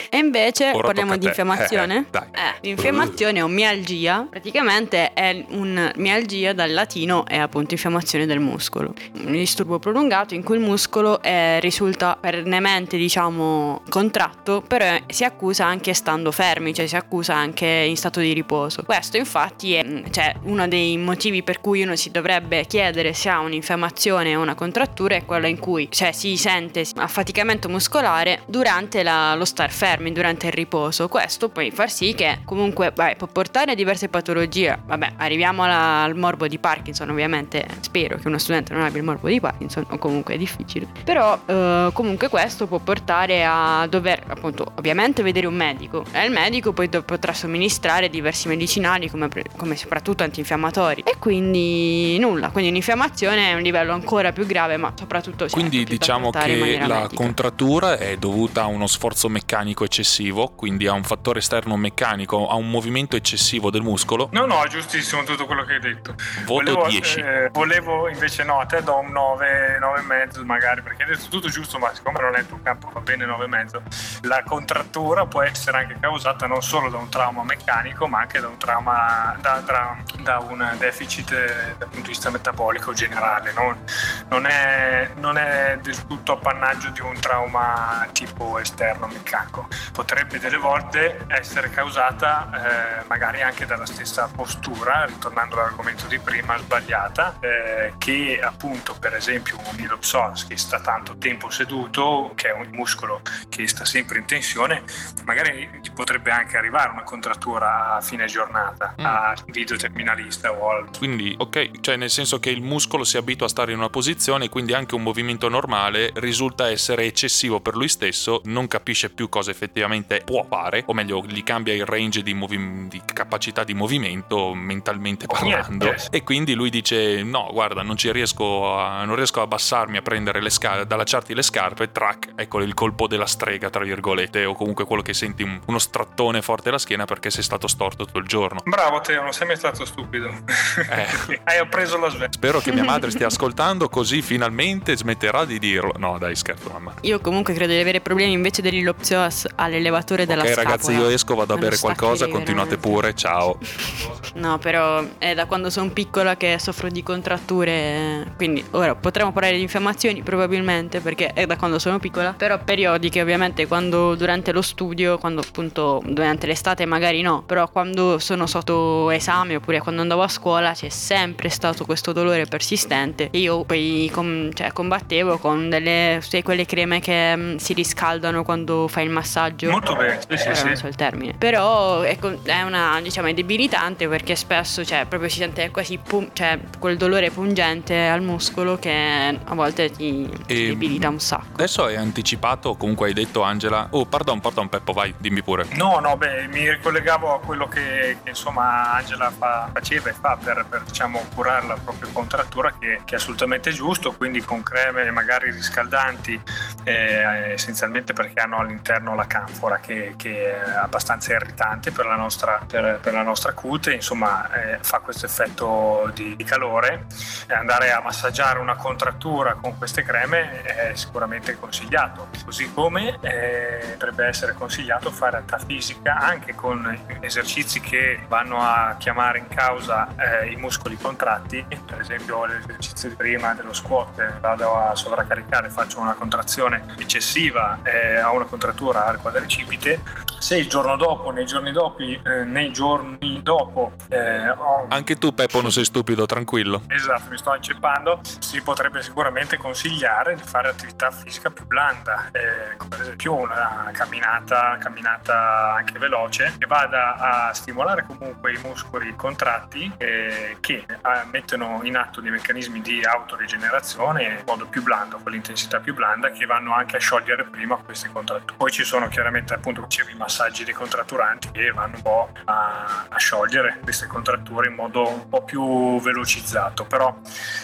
E invece Ora parliamo di infiammazione? Eh, dai. Eh, l'infiammazione o mialgia praticamente è un mialgia dal latino è appunto infiammazione del muscolo disturbo prolungato in cui il muscolo eh, risulta perennemente diciamo contratto però si accusa anche stando fermi cioè si accusa anche in stato di riposo. Questo infatti è cioè, uno dei motivi per cui uno si dovrebbe chiedere se ha un'infiammazione o una contrattura è quella in cui cioè, si sente affaticamento muscolare durante la, lo star fermi durante il riposo. Questo può far sì che comunque beh, può portare a diverse patologie. Vabbè arriviamo alla, al morbo di Parkinson ovviamente spero che uno studente non abbia il morbo di Parkinson o comunque è difficile però eh, comunque questo può portare a dover appunto ovviamente vedere un medico e il medico poi potrà somministrare diversi medicinali come, come soprattutto antinfiammatori e quindi nulla, quindi un'infiammazione è un livello ancora più grave ma soprattutto certo, quindi diciamo che la medica. contrattura è dovuta a uno sforzo meccanico eccessivo, quindi a un fattore esterno meccanico, a un movimento eccessivo del muscolo. No, no, è giustissimo tutto quello che hai detto. Voto volevo, 10. Eh, volevo invece no, a te do un 9, 9 e mezzo magari perché hai tutto giusto, ma siccome non è il tuo campo va bene 9 e mezzo. La contrattura può essere anche causata non solo da un trauma meccanico, ma anche da un trauma da, da, da un deficit eh, dal punto di vista metabolico generale. Non, non, è, non è del tutto appannaggio di un trauma tipo esterno meccanico. Potrebbe delle volte essere causata eh, magari anche dalla stessa postura, ritornando all'argomento di prima, sbagliata, eh, che appunto per esempio un ilopsoas che sta tanto tempo seduto, che è un muscolo che sta sempre in tensione, magari gli potrebbe anche arrivare una contrattura a fine giornata, mm. a video terminalista o al... Quindi, ok, cioè nel senso che il muscolo si abitua a stare in una posizione, quindi anche un movimento normale risulta essere eccessivo per lui stesso, non capisce più cosa effettivamente può fare, o meglio, gli cambia il range di, movi- di capacità di movimento mentalmente parlando. Niente. E quindi lui dice: No, guarda, non ci riesco a, non riesco a abbassarmi a prendere le scarpe, ad allacciarti le scarpe, track, ecco il colpo della strega, tra virgolette, o comunque quello che senti un, uno strattone forte alla schiena perché sei stato storto tutto il giorno. Bravo Teo, non sei mai stato stupido. Eh. Hai appreso la sveglia. Spero che mia madre stia ascoltando così finalmente smetterà di dirlo. No, dai, scherzo, mamma. Io comunque credo di avere problemi invece dell'illopsios all'elevatore della okay, scapola. Ok ragazzi, io esco, vado a bere qualcosa, continuate pure, ciao. No, però è da quando sono piccola che soffro di contratture, quindi ora potremmo parlare di infiammazioni probabilmente perché è da quando sono piccola, però periodiche ovviamente quando durante lo studio, quando appunto durante l'estate magari no, però quando sono sotto esame oppure quando andavo a scuola c'è sempre stato questo dolore persistente e io poi com- cioè, combattevo con delle sai, quelle creme che mh, mm, si riscaldano quando fai il massaggio. Molto bene, sì, sì, sì. Non so il termine. Però ecco, è una diciamo è debilitante perché spesso cioè, proprio si sente quasi pum- cioè, quel dolore pungente al muscolo che a volte ti, ti debilita un sacco. Adesso hai anticipato, comunque hai detto Angela. Oh, pardon, pardon Peppo, vai, dimmi pure. No, no, beh, mi ricollegavo a quello che, che insomma Angela fa, faceva e fa per, per diciamo, curare la propria contrattura che, che, è assolutamente giusto, quindi con creme magari riscaldanti, eh, essenzialmente perché hanno all'interno la canfora che, che è abbastanza irritante per la nostra, per, per la nostra cute, insomma eh, fa questo effetto di, di calore. E andare a massaggiare una contrattura con queste creme è sicuramente consigliato, così come eh, potrebbe essere consigliato fare attività fisica anche con esercizi che vanno a chiamare in causa eh, i muscoli contratti, per esempio l'esercizio di prima dello squat, vado a sovraccaricare, faccio una contrazione eccessiva, eh, ho una contrattura al quadricipite, se il giorno dopo, nei giorni dopo, eh, nei giorni dopo eh, ho... Anche tu Peppo non sei stupido, tranquillo. Esatto, mi sto inceppando, si potrebbe sicuramente consigliare di fare attività fisica più blanda, eh, come per esempio una camminata, camminata anche veloce, che vada a stimolare comunque i muscoli contratti eh, che eh, mettono in atto dei meccanismi di autorigenerazione in modo più blando, con l'intensità più blanda, che vanno anche a sciogliere prima questi contrattori. Poi ci sono chiaramente appunto, dicevi, massaggi decontratturanti che vanno un po' a, a, sciogliere queste contratture in modo un po' più velocizzato, però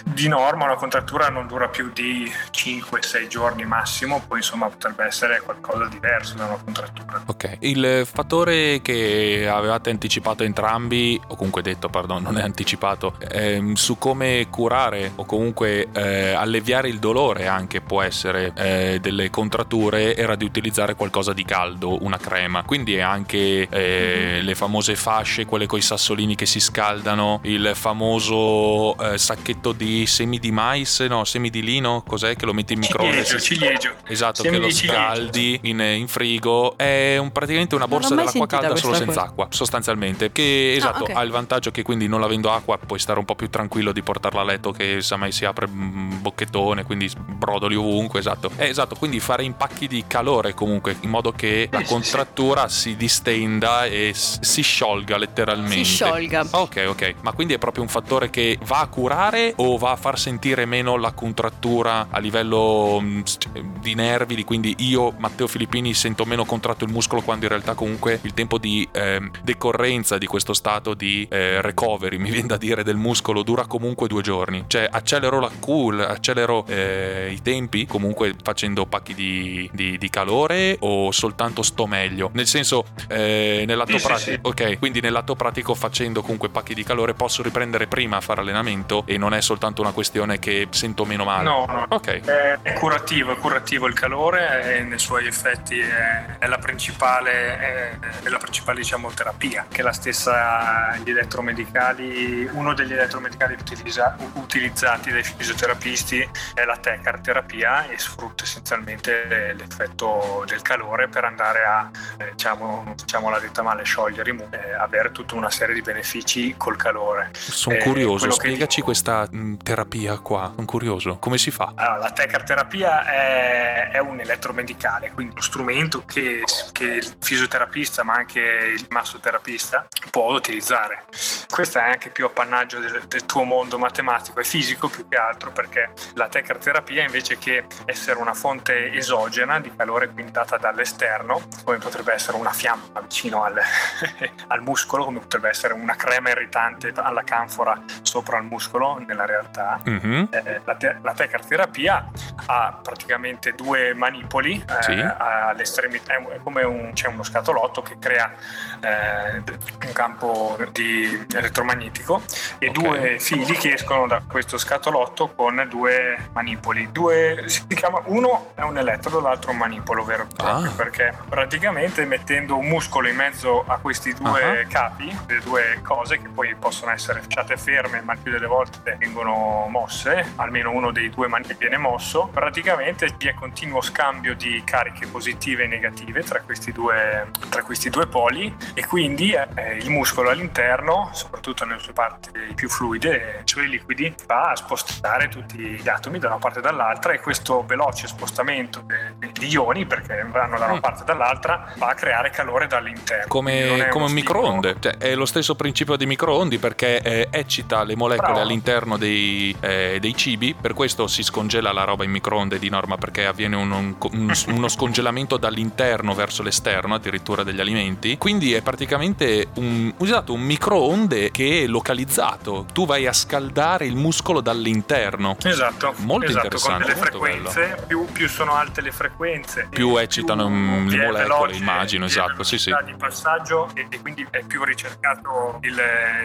di norma una contrattura non dura più di 5-6 giorni massimo, poi insomma potrebbe essere qualcosa di diverso da una contrattura. Ok, il fattore che avevate anticipato entrambi, o comunque detto, pardon, non è anticipato, ehm, su come curare o comunque eh, alleviare il dolore anche può essere eh, delle contratture era di utilizzare qualcosa di caldo, una crema. Quindi anche eh, le famose fasce, quelle con i sassolini che si scaldano, il famoso eh, sacchetto di semi di mais, no, semi di lino, cos'è che lo metti in microonde? Ciliegio, ciliegio. Esatto, semi che lo scaldi in, in, frigo. È un, praticamente una borsa dell'acqua calda solo senza cosa. acqua, sostanzialmente. Che ah, esatto, ah, okay. ha il vantaggio che quindi non avendo acqua puoi stare un po' più tranquillo di portarla a letto che se mai si apre un bocchettone, quindi brodoli ovunque, esatto. Eh, esatto, quindi fare impacchi di calore comunque in modo che la contrattura contrattura si distenda e si sciolga letteralmente. Si sciolga. Ok, ok. Ma quindi è proprio un fattore che va a curare o va a far sentire meno la contrattura a livello mm, di nervi? Quindi io, Matteo Filippini, sento meno contratto il muscolo quando in realtà comunque il tempo di eh, decorrenza di questo stato di eh, recovery, mi viene da dire, del muscolo dura comunque due giorni. Cioè accelero la cool, accelero eh, i tempi comunque facendo pacchi di, di, di, calore o soltanto sto meglio? Nel senso, eh, nell'atto sì, pratico, sì, sì. ok, quindi nell'atto pratico facendo comunque pacchi di calore posso riprendere prima a fare allenamento e non è soltanto una questione che sento meno male. No, no. Ok. È, è curativo, è curativo il calore e nei suoi effetti è, è la principale, è, è la principale diciamo, terapia, che la stessa gli elettromedicali, uno degli elettromedicali utilizza, utilizzati dai fisioterapisti è la TECAR terapia e sfrutta essenzialmente l'effetto del calore per andare a, eh, diciamo, diciamo la detta male, sciogliere i eh, avere tutta una serie di benefici col calore. Sono eh, curioso, spiegaci dico... questa terapia qua, sono curioso, come si fa? Allora, la TECAR terapia è, è, un elettromedicale, quindi uno strumento che, che il fisioterapista ma anche il massoterapista può utilizzare. Questo è anche più appannaggio del, del tuo mondo matematico e fisico più che altro perché la TECAR terapia invece che essere una fonte esogena di calore quindi data dall'esterno, come potrebbe essere una fiamma vicino al, al muscolo, come potrebbe essere una crema irritante alla canfora sopra il muscolo nella realtà, mm-hmm. Eh, la, te- la TECAR terapia ha praticamente due manipoli eh, sì. all'estremità, è come un, c'è uno scatolotto che crea eh, un campo di elettromagnetico e okay. due fili che escono da questo scatolotto con due manipoli. Due, si chiama, uno è un elettrodo, l'altro un manipolo vero ah. perché praticamente mettendo un muscolo in mezzo a questi due uh-huh. capi, le due cose che poi possono essere lasciate ferme, ma più delle volte vengono mosse, almeno uno dei due manipoli viene mosso, praticamente vi è continuo scambio di cariche positive e negative tra questi due, tra questi due poli e quindi eh, il muscolo all'interno, soprattutto nelle sue parti più fluide, cioè i liquidi, va a spostare tutti gli atomi da una parte e dall'altra e questo veloce spostamento degli ioni, perché vanno da una mm. parte e dall'altra, va a creare calore dall'interno. Come, come un microonde, cioè, è lo stesso principio di microondi perché eh, eccita le molecole Bravo. all'interno dei, eh, dei, cibi, per questo si scongela la roba in microonde di norma perché avviene un, un, un, uno scongelamento dall'interno verso l'esterno addirittura degli alimenti, quindi è praticamente un, usato un microonde che è localizzato, tu vai a scaldare il muscolo dall'interno. Esatto. Molto esatto, interessante. Con delle frequenze, più, più, sono alte le frequenze, più eccitano più le molecole, immagino, esatto. Sì, sì. di passaggio e, e, quindi è più ricercato il,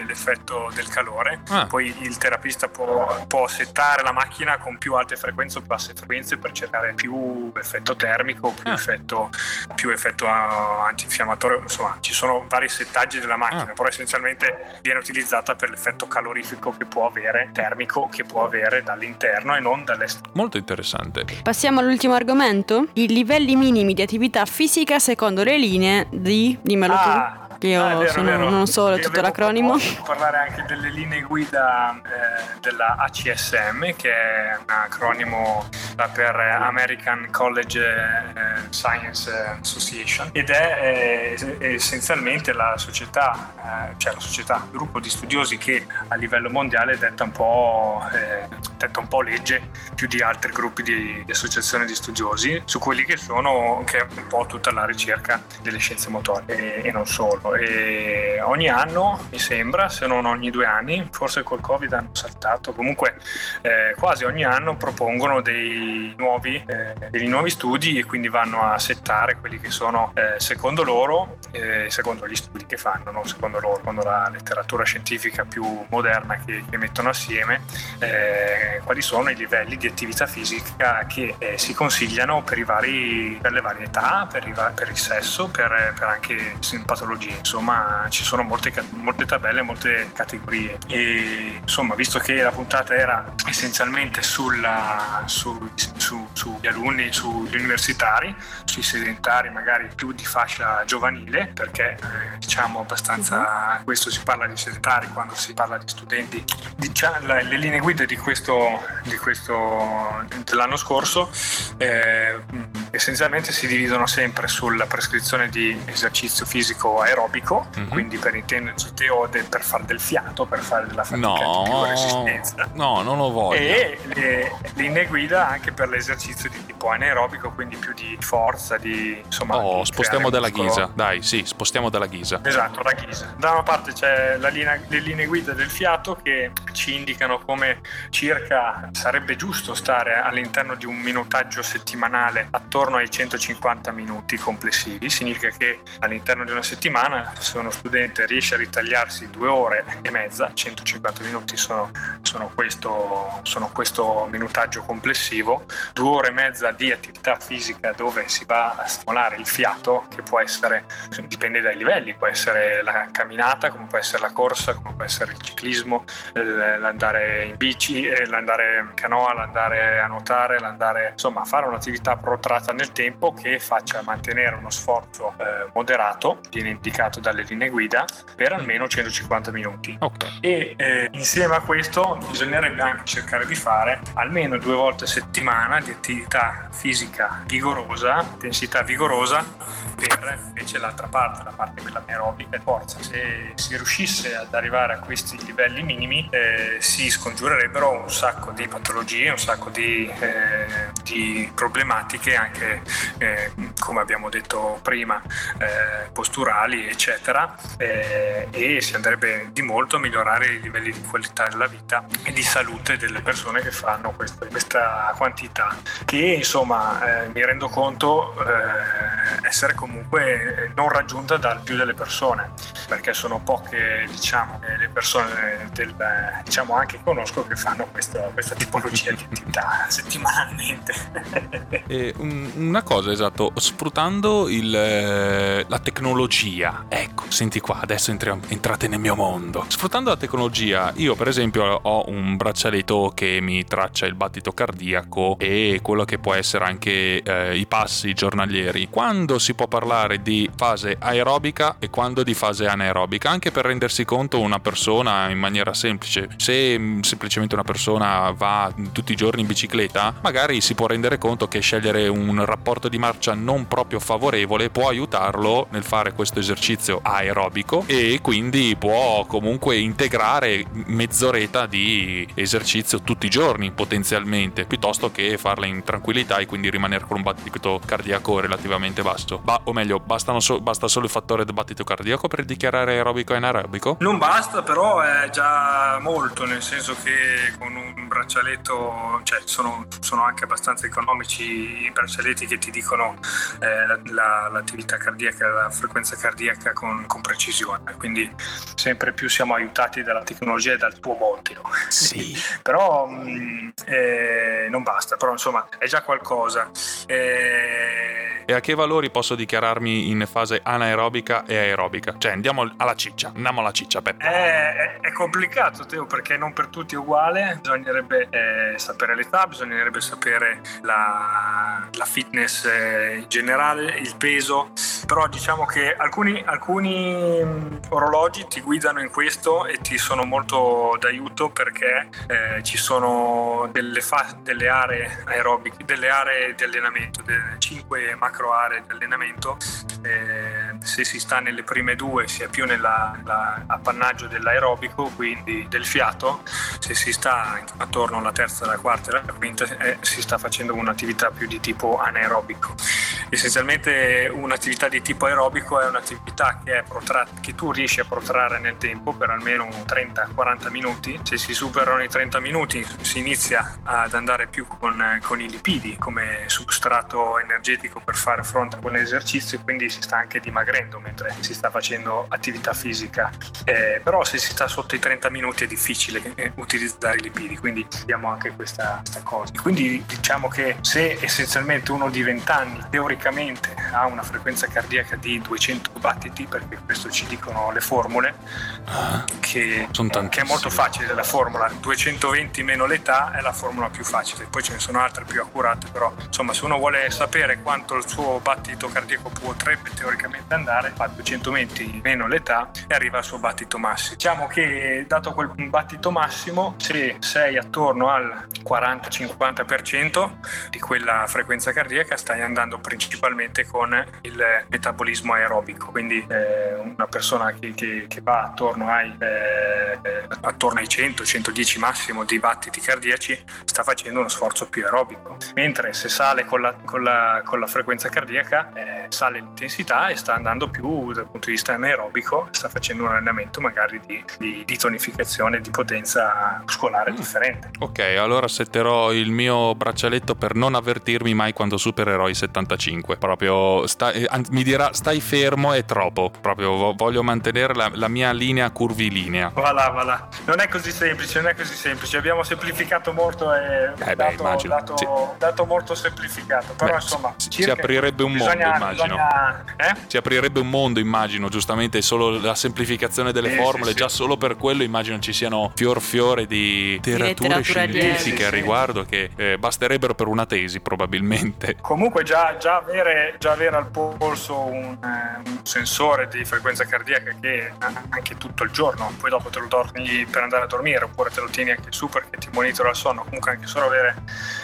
l'effetto del calore. Ah. Poi il terapista può, può, settare la macchina con più alte frequenze o basse frequenze per cercare più effetto termico, più, ah. effetto, più effetto antinfiammatorio. Insomma, ci sono vari settaggi della macchina, ah. però essenzialmente viene utilizzata per l'effetto calorifico che può avere, termico che può avere dall'interno e non dall'esterno. Molto interessante. Passiamo all'ultimo argomento, i livelli minimi di attività fisica secondo le linee di... dimmelo ah. tu io ah, vero, sono, vero. non so tutto l'acronimo. Posso parlare anche delle linee guida eh, della ACSM, che è un acronimo per American College eh, Science Association, ed è eh, essenzialmente la società, eh, cioè la società, il gruppo di studiosi che a livello mondiale detta un po', eh, detta un po legge più di altri gruppi di, di associazioni di studiosi su quelli che sono, che è un po' tutta la ricerca delle scienze motorie e, e non solo e ogni anno mi sembra, se non ogni due anni, forse col Covid hanno saltato, comunque eh, quasi ogni anno propongono dei nuovi, eh, dei nuovi, studi e quindi vanno a settare quelli che sono eh, secondo loro, secondo gli studi che fanno, non secondo loro, secondo la letteratura scientifica più moderna che, che mettono assieme, eh, quali sono i livelli di attività fisica che eh, si consigliano per, vari, per, le varie età, per, i, per il sesso, per, per anche patologie insomma ci sono molte, molte tabelle, molte categorie e insomma visto che la puntata era essenzialmente sulla, su, su, sugli alunni, sugli universitari, sui sedentari magari più di fascia giovanile perché eh, diciamo abbastanza uh-huh. questo si parla di sedentari quando si parla di studenti diciamo, le linee guida di questo, di questo dell'anno scorso eh, essenzialmente si dividono sempre sulla prescrizione di esercizio fisico aerobico, mm-hmm. quindi per intenderci o per fare del fiato, per fare della fatica no, più resistenza. No, non lo voglio. E le linee guida anche per l'esercizio di tipo anaerobico, quindi più di forza, di insomma. Oh, spostiamo dalla ghisa, dai, sì, spostiamo dalla ghisa. Esatto, la ghisa. Da una parte c'è linea, le linee guida del fiato che ci indicano come circa sarebbe giusto stare all'interno di un minutaggio settimanale attorno ai 150 minuti complessivi. Significa che all'interno di una settimana, se uno studente riesce a ritagliarsi due ore e mezza, 150 minuti sono, sono, questo, sono questo minutaggio complessivo, due ore e mezza di attività fisica dove si va a stimolare il fiato, che può essere, dipende dai livelli, può essere la camminata, come può essere la corsa, come può essere il ciclismo, l'andare in bici, l'andare in canoa, l'andare a nuotare, l'andare insomma a fare un'attività protratta nel tempo che faccia mantenere uno sforzo eh, moderato, viene indicato dalle linee guida, per almeno 150 minuti. Okay. E eh, insieme a questo bisognerebbe anche cercare di fare almeno due volte a settimana di attività fisica vigorosa, intensità vigorosa, per invece l'altra parte, la parte quella aerobica e forza. Se si riuscisse ad arrivare a questi livelli minimi eh, si scongiurerebbero un sacco di patologie, un sacco di, eh, di problematiche anche eh, come abbiamo detto prima eh, posturali eccetera eh, e si andrebbe di molto a migliorare i livelli di qualità della vita e di salute delle persone che fanno questa, questa quantità che insomma eh, mi rendo conto essere comunque non raggiunta da più delle persone perché sono poche diciamo le persone del, diciamo anche conosco che fanno questa, questa tipologia di attività settimanalmente. E un, una cosa esatto sfruttando il, eh, la tecnologia. Ecco senti qua adesso entriamo, entrate nel mio mondo. Sfruttando la tecnologia io per esempio ho un braccialetto che mi traccia il battito cardiaco e quello che può essere anche eh, i passi giornalieri. Quando si può parlare di fase aerobica e quando di fase anaerobica anche per rendersi conto una persona in maniera semplice. Se mm, semplicemente una persona va tutti i giorni in bicicletta magari si può rendere conto che scegliere un rapporto di marcia non proprio favorevole può aiutarlo nel fare questo esercizio aerobico e quindi può comunque integrare mezz'oretta di esercizio tutti i giorni potenzialmente piuttosto che farla in tranquillità e quindi rimanere con un battito cardiaco relativamente basso ba- o meglio so- basta solo il fattore del battito cardiaco per dichiarare aerobico e anaerobico? non basta però è già molto nel senso che con un braccialetto cioè sono, sono anche abbastanza economici i braccialetti che ti dicono eh, la, la, l'attività cardiaca, la frequenza cardiaca con, con, precisione, quindi sempre più siamo aiutati dalla tecnologia e dal tuo monteo. Sì. però mh, mm, eh, non basta, però insomma è già qualcosa. Eh, e a che valori posso dichiararmi in fase anaerobica e aerobica? Cioè andiamo alla ciccia, andiamo alla ciccia Peppe. È, è, è complicato Teo perché non per tutti è uguale, bisognerebbe eh, sapere l'età, bisognerebbe sapere la, la fitness eh, in generale, il peso, però diciamo che alcuni, alcuni mm, orologi ti guidano in questo e ti sono molto d'aiuto perché eh, ci sono delle, fa- delle aree aerobiche, delle aree di allenamento, delle 5 macro aree di allenamento, eh, se si sta nelle prime due si è più nell'appannaggio dell'aerobico, quindi del fiato, se si sta attorno alla terza, alla quarta e alla quinta eh, si sta facendo un'attività più di tipo anaerobico. Essenzialmente un'attività di tipo aerobico è un'attività che, è protratta, che tu riesci a protrarre nel tempo per almeno 30-40 minuti, se si superano i 30 minuti si inizia ad andare più con, con i lipidi come substrato energetico per fare fronte a quell'esercizio quindi si sta anche dimagrendo mentre si sta facendo attività fisica. Eh, però se si sta sotto i 30 minuti è difficile eh, utilizzare i lipidi, quindi abbiamo anche questa, questa cosa. Quindi diciamo che se essenzialmente uno di 20 anni teoricamente teoricamente ha una frequenza cardiaca di 200 battiti, perché questo ci dicono le formule, Ah, che, Sono che è molto facile la formula. 220 meno l'età è la formula più facile, poi ce ne sono altre più accurate, però insomma se uno vuole sapere quanto il suo battito cardiaco potrebbe teoricamente andare, fa 220 meno l'età e arriva al suo battito massimo. Diciamo che dato quel battito massimo, se sei attorno al 40-50% di quella frequenza cardiaca stai andando principalmente con il metabolismo aerobico, quindi eh, una persona che, che- che va attorno ai, eh, attorno ai 100-110 massimo di battiti cardiaci sta facendo uno sforzo più aerobico, mentre se sale con la, con la- con la frequenza cardiaca eh, sale l'intensità e sta andando più dal punto di vista anaerobico, sta facendo un allenamento magari di, di- di tonificazione, di potenza muscolare differente. Ok, allora setterò il mio braccialetto per non avvertirmi mai quando supererò i 75. Proprio sta- eh, mi dirà stai fermo è troppo. Proprio vo- voglio mantenere la, la mia linea curvilinea. Va là, va là. Non è così semplice, non è così semplice. Abbiamo semplificato molto e Eh beh, dato, immagino, dato- sì. dato molto semplificato. Però Beh, insomma, si- si circa- aprirebbe un mondo, bisogna- immagino. bisogna- eh? Si aprirebbe un mondo, immagino, giustamente solo la semplificazione delle Sì, formule, sì, sì. già solo per quello immagino ci siano fior fiore di letterature scientifiche Sì, a sì. riguardo che eh, basterebbero per una tesi probabilmente. Comunque già, già avere, già avere al polso un, eh, un sensore di frequenza cardiaca che anche tutto il giorno, poi dopo te lo torni per andare a dormire oppure te lo tieni anche su perché ti monitora il sonno, comunque anche solo avere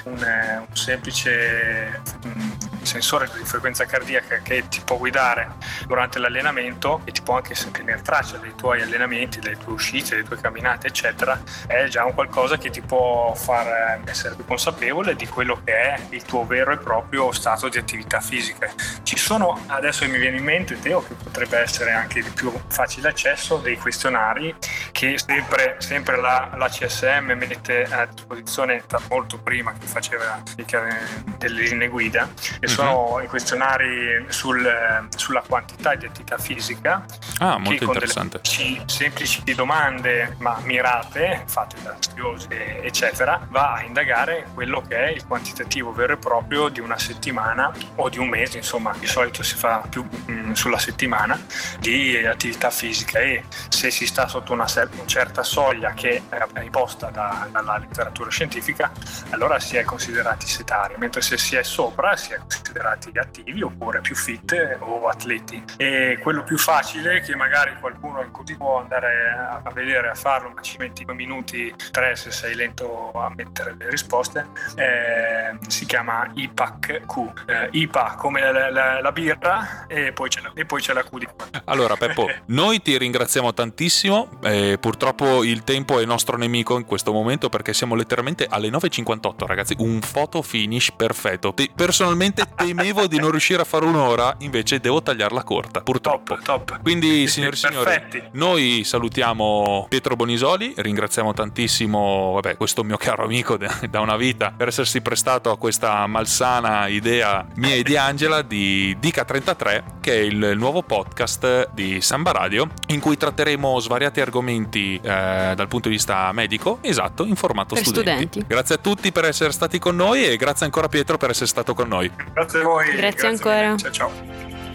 un, eh, un semplice mm, sensore di frequenza cardiaca che ti può guidare durante l'allenamento e ti può anche tenere traccia dei tuoi allenamenti, delle tue uscite, delle tue camminate eccetera, è già un qualcosa che ti può far eh, essere più consapevole di quello che è il tuo vero e proprio stato di attività fisica. Ci sono, adesso mi viene in mente Teo, che potrebbe essere anche di più facile accesso, dei questionari che sempre, sempre la, la CSM mette a disposizione da molto prima che faceva delle linee guida e sono i questionari sul- sulla quantità di attività fisica Ah, molto interessante. delle semplici domande ma mirate, fatte da studiosi eccetera, va a indagare quello che è il quantitativo vero e proprio di una settimana o di un mese, insomma di solito si fa più mm, sulla settimana di attività fisica e se si sta sotto una, cer- una certa soglia che è imposta da- dalla letteratura scientifica allora si è considerati sedari, mentre se si è sopra si è considerati attivi oppure più fit o atleti. E quello più facile che magari qualcuno in così può andare a, vedere, a farlo, ma ci metti due minuti, tre se sei lento a mettere le risposte, eh, si chiama IPAC-Q. Eh, IPA come la, la- la birra e poi, c'è la, e poi c'è la Q di qua. Allora Peppo, noi ti ringraziamo tantissimo, eh, purtroppo il tempo è nostro nemico in questo momento perché siamo letteralmente alle 9.58 ragazzi, un photo finish perfetto. Te- personalmente temevo di non riuscire a fare un'ora, invece devo tagliarla corta, purtroppo. Top, top. Quindi signori e signori, noi salutiamo Pietro Bonisoli, ringraziamo tantissimo vabbè, questo mio caro amico da una vita per essersi prestato a questa malsana idea mia e di Angela di Dica 33, che è il nuovo podcast di Samba Radio, in cui tratteremo svariati argomenti eh, dal punto di vista medico, esatto, in formato Per studenti. studenti. Grazie a tutti per essere stati con noi e grazie ancora Pietro per essere stato con noi. Grazie a voi. Grazie ancora. mille. Ciao ciao.